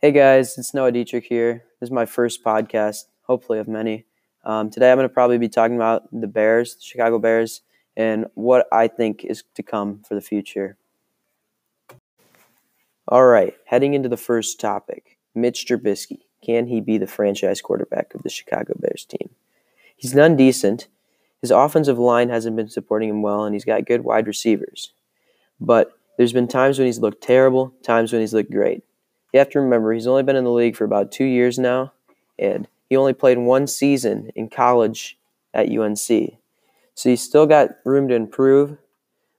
Hey guys, it's Noah Dietrich here. This is my first podcast, hopefully of many. Um, today I'm going to probably be talking about the Bears, the Chicago Bears, and what I think is to come for the future. All right, heading into the first topic Mitch Trubisky. Can he be the franchise quarterback of the Chicago Bears team? He's none decent. His offensive line hasn't been supporting him well, and he's got good wide receivers. But there's been times when he's looked terrible, times when he's looked great you have to remember he's only been in the league for about two years now, and he only played one season in college at UNC. So he's still got room to improve,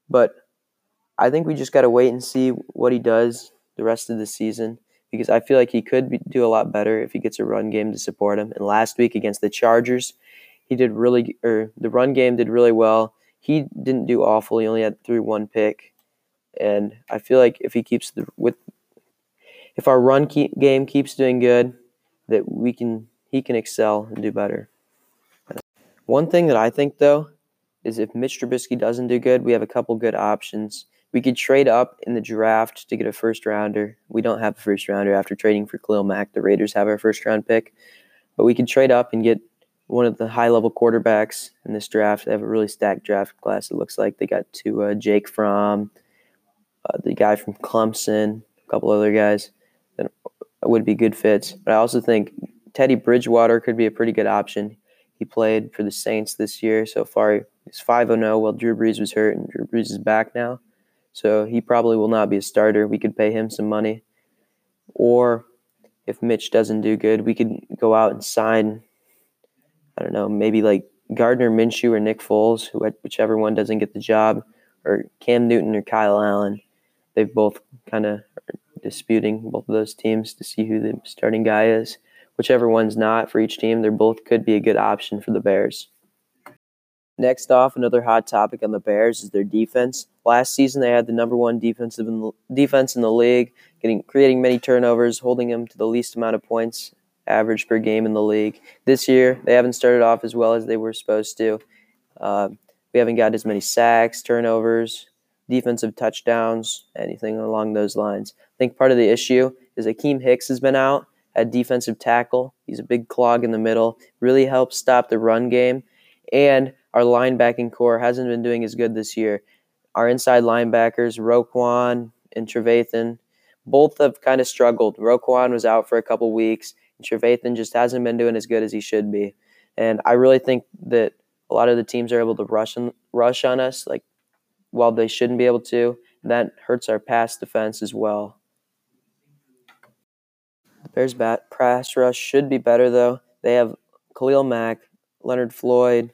but I think we just got to wait and see what he does the rest of the season because I feel like he could be, do a lot better if he gets a run game to support him. And last week against the Chargers, he did really, or the run game did really well. He didn't do awful. He only had through one pick, and I feel like if he keeps the with if our run keep, game keeps doing good, that we can he can excel and do better. One thing that I think though is if Mitch Trubisky doesn't do good, we have a couple good options. We could trade up in the draft to get a first rounder. We don't have a first rounder after trading for Khalil Mack. The Raiders have our first round pick, but we could trade up and get one of the high level quarterbacks in this draft. They have a really stacked draft class. It looks like they got to uh, Jake Fromm, uh, the guy from Clemson, a couple other guys would be good fits. But I also think Teddy Bridgewater could be a pretty good option. He played for the Saints this year. So far, he's 5 0 while Drew Brees was hurt, and Drew Brees is back now. So he probably will not be a starter. We could pay him some money. Or if Mitch doesn't do good, we could go out and sign, I don't know, maybe like Gardner Minshew or Nick Foles, whichever one doesn't get the job, or Cam Newton or Kyle Allen. They've both kind of disputing both of those teams to see who the starting guy is. Whichever one's not for each team, they're both could be a good option for the Bears. Next off, another hot topic on the Bears is their defense. Last season, they had the number one defensive in the, defense in the league, getting creating many turnovers, holding them to the least amount of points average per game in the league. This year, they haven't started off as well as they were supposed to. Uh, we haven't got as many sacks, turnovers, defensive touchdowns, anything along those lines. I think part of the issue is Akiem Hicks has been out at defensive tackle. He's a big clog in the middle, really helps stop the run game. And our linebacking core hasn't been doing as good this year. Our inside linebackers, Roquan and Trevathan, both have kind of struggled. Roquan was out for a couple weeks, and Trevathan just hasn't been doing as good as he should be. And I really think that a lot of the teams are able to rush on, rush on us, like while they shouldn't be able to. that hurts our pass defense as well. The Bears' bat pass rush should be better though. They have Khalil Mack, Leonard Floyd,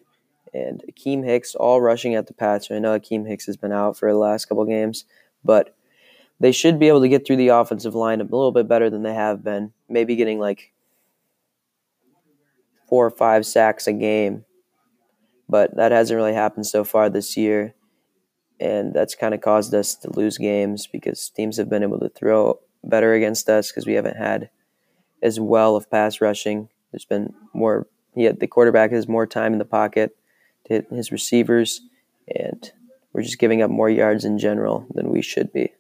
and Akiem Hicks all rushing at the pass. I know Akiem Hicks has been out for the last couple games, but they should be able to get through the offensive line a little bit better than they have been. Maybe getting like four or five sacks a game, but that hasn't really happened so far this year and that's kind of caused us to lose games because teams have been able to throw better against us because we haven't had as well of pass rushing. There's been more. Yet the quarterback has more time in the pocket to hit his receivers, and we're just giving up more yards in general than we should be.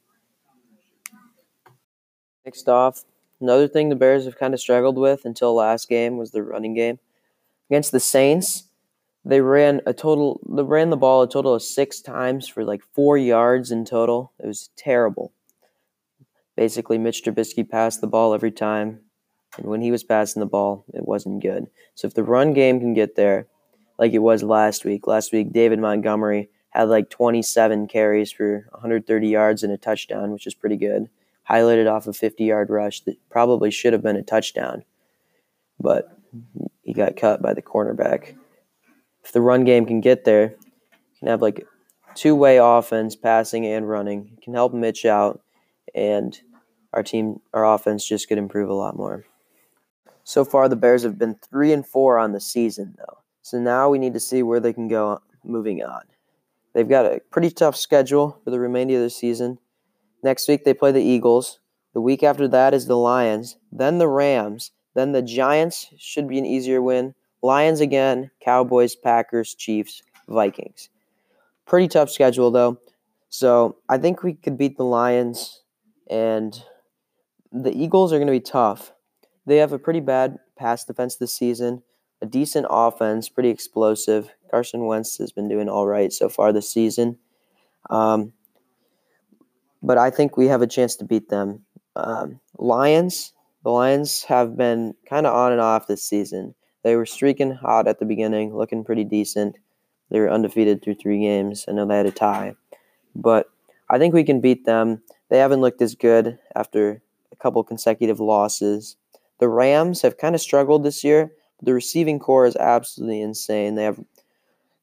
Next off, another thing the Bears have kind of struggled with until last game was the running game. Against the Saints, they ran a total they ran the ball a total of six times for like four yards in total. It was terrible. Basically, Mitch Trubisky passed the ball every time, and when he was passing the ball, it wasn't good. So if the run game can get there, like it was last week, last week David Montgomery had like 27 carries for 130 yards and a touchdown, which is pretty good. Highlighted off a 50 yard rush that probably should have been a touchdown, but he got cut by the cornerback if the run game can get there, you can have like two way offense, passing and running. It can help Mitch out, and our team, our offense just could improve a lot more. So far, the Bears have been three and four on the season, though. So now we need to see where they can go moving on. They've got a pretty tough schedule for the remainder of the season. Next week, they play the Eagles. The week after that is the Lions, then the Rams, then the Giants should be an easier win. Lions again, Cowboys, Packers, Chiefs, Vikings. Pretty tough schedule though. So I think we could beat the Lions and the Eagles are going to be tough. They have a pretty bad pass defense this season, a decent offense, pretty explosive. Carson Wentz has been doing all right so far this season. Um, but I think we have a chance to beat them. Um, Lions, the Lions have been kind of on and off this season. They were streaking hot at the beginning, looking pretty decent. They were undefeated through three games. I know they had a tie, but I think we can beat them. They haven't looked as good after a couple consecutive losses. The Rams have kind of struggled this year. The receiving core is absolutely insane. They have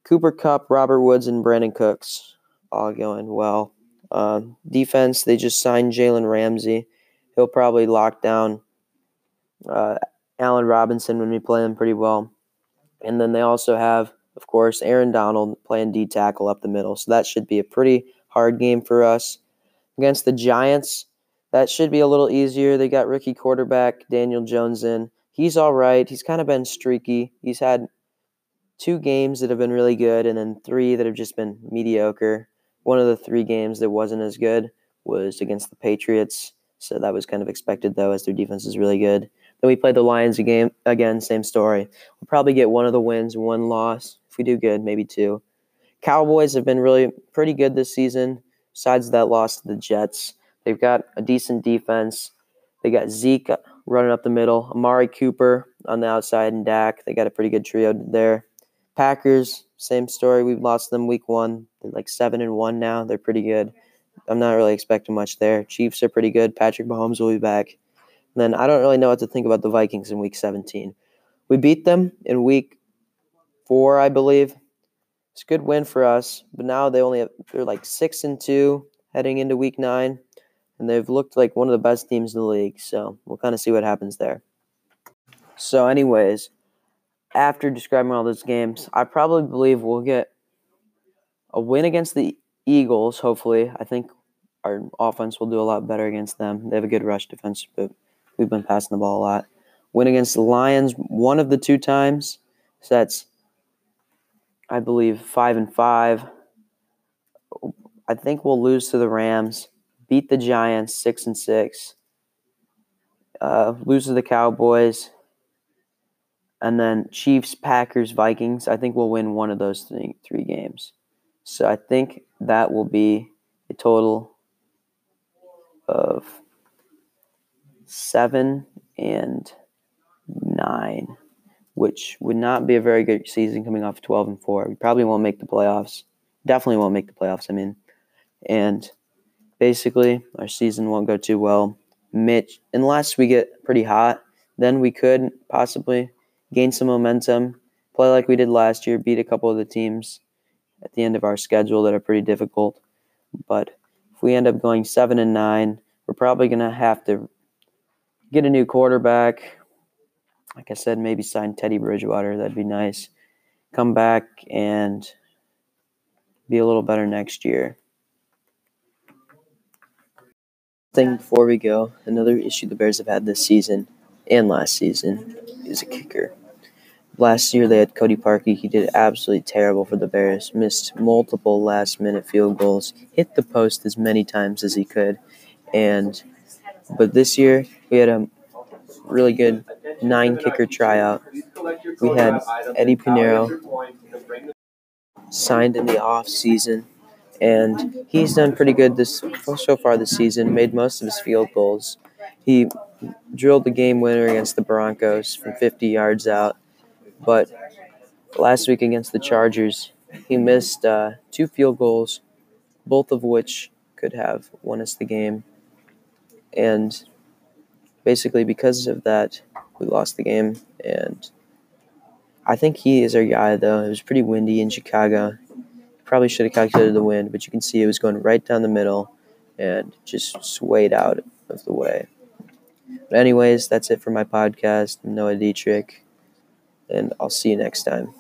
Cooper Kupp, Robert Woods, and Brandin Cooks all going well. Uh, defense, they just signed Jalen Ramsey. He'll probably lock down uh, Allen Robinson when we play him pretty well. And then they also have, of course, Aaron Donald playing D tackle up the middle. So that should be a pretty hard game for us. Against the Giants, that should be a little easier. They got rookie quarterback Daniel Jones in. He's all right. He's kind of been streaky. He's had two games that have been really good and then three that have just been mediocre. One of the three games that wasn't as good was against the Patriots. So that was kind of expected, though, as their defense is really good. Then we play the Lions again. Again, same story. We'll probably get one of the wins, one loss. If we do good, maybe two. Cowboys have been really pretty good this season. Besides that loss to the Jets, they've got a decent defense. They got Zeke running up the middle, Amari Cooper on the outside, and Dak. They got a pretty good trio there. Packers, same story. We've lost them week one. They're like seven and one now. They're pretty good. I'm not really expecting much there. Chiefs are pretty good. Patrick Mahomes will be back. Then I don't really know what to think about the Vikings in week 17. We beat them in week four, I believe. It's a good win for us, but now they only have, they're like six and two heading into week nine, and they've looked like one of the best teams in the league. So we'll kind of see what happens there. So, anyways, after describing all those games, I probably believe we'll get a win against the Eagles. Hopefully, I think our offense will do a lot better against them. They have a good rush defense, but we've been passing the ball a lot. Win against the Lions one of the two times. So that's I believe five and five. I think we'll lose to the Rams, beat the Giants six and six, uh, lose to the Cowboys, and then Chiefs, Packers, Vikings. I think we'll win one of those three, three games. So I think that will be a total of seven and nine which would not be a very good season coming off 12 and 4. We probably won't make the playoffs. Definitely won't make the playoffs, I mean. And basically, our season won't go too well. Mitch, unless we get pretty hot, then we could possibly gain some momentum, play like we did last year, beat a couple of the teams at the end of our schedule that are pretty difficult. But if we end up going 7 and 9, we're probably going to have to get a new quarterback like I said, maybe sign Teddy Bridgewater. That'd be nice. Come back and be a little better next year. Thing before we go, another issue the Bears have had this season and last season is a kicker. Last year they had Cody Parkey. He did absolutely terrible for the Bears. Missed multiple last minute field goals. Hit the post as many times as he could. And but this year we had a really good nine kicker tryout. We had Eddy Pineiro signed in the off season, and he's done pretty good this so far this season. Made most of his field goals. He drilled the game winner against the Broncos from 50 yards out, but last week against the Chargers, he missed uh, two field goals, both of which could have won us the game. And basically, because of that, we lost the game. And I think he is our guy, though. It was pretty windy in Chicago. Probably should have calculated the wind, but you can see it was going right down the middle and just swayed out of the way. But, anyways, that's it for my podcast. Noah Dietrich, and I'll see you next time.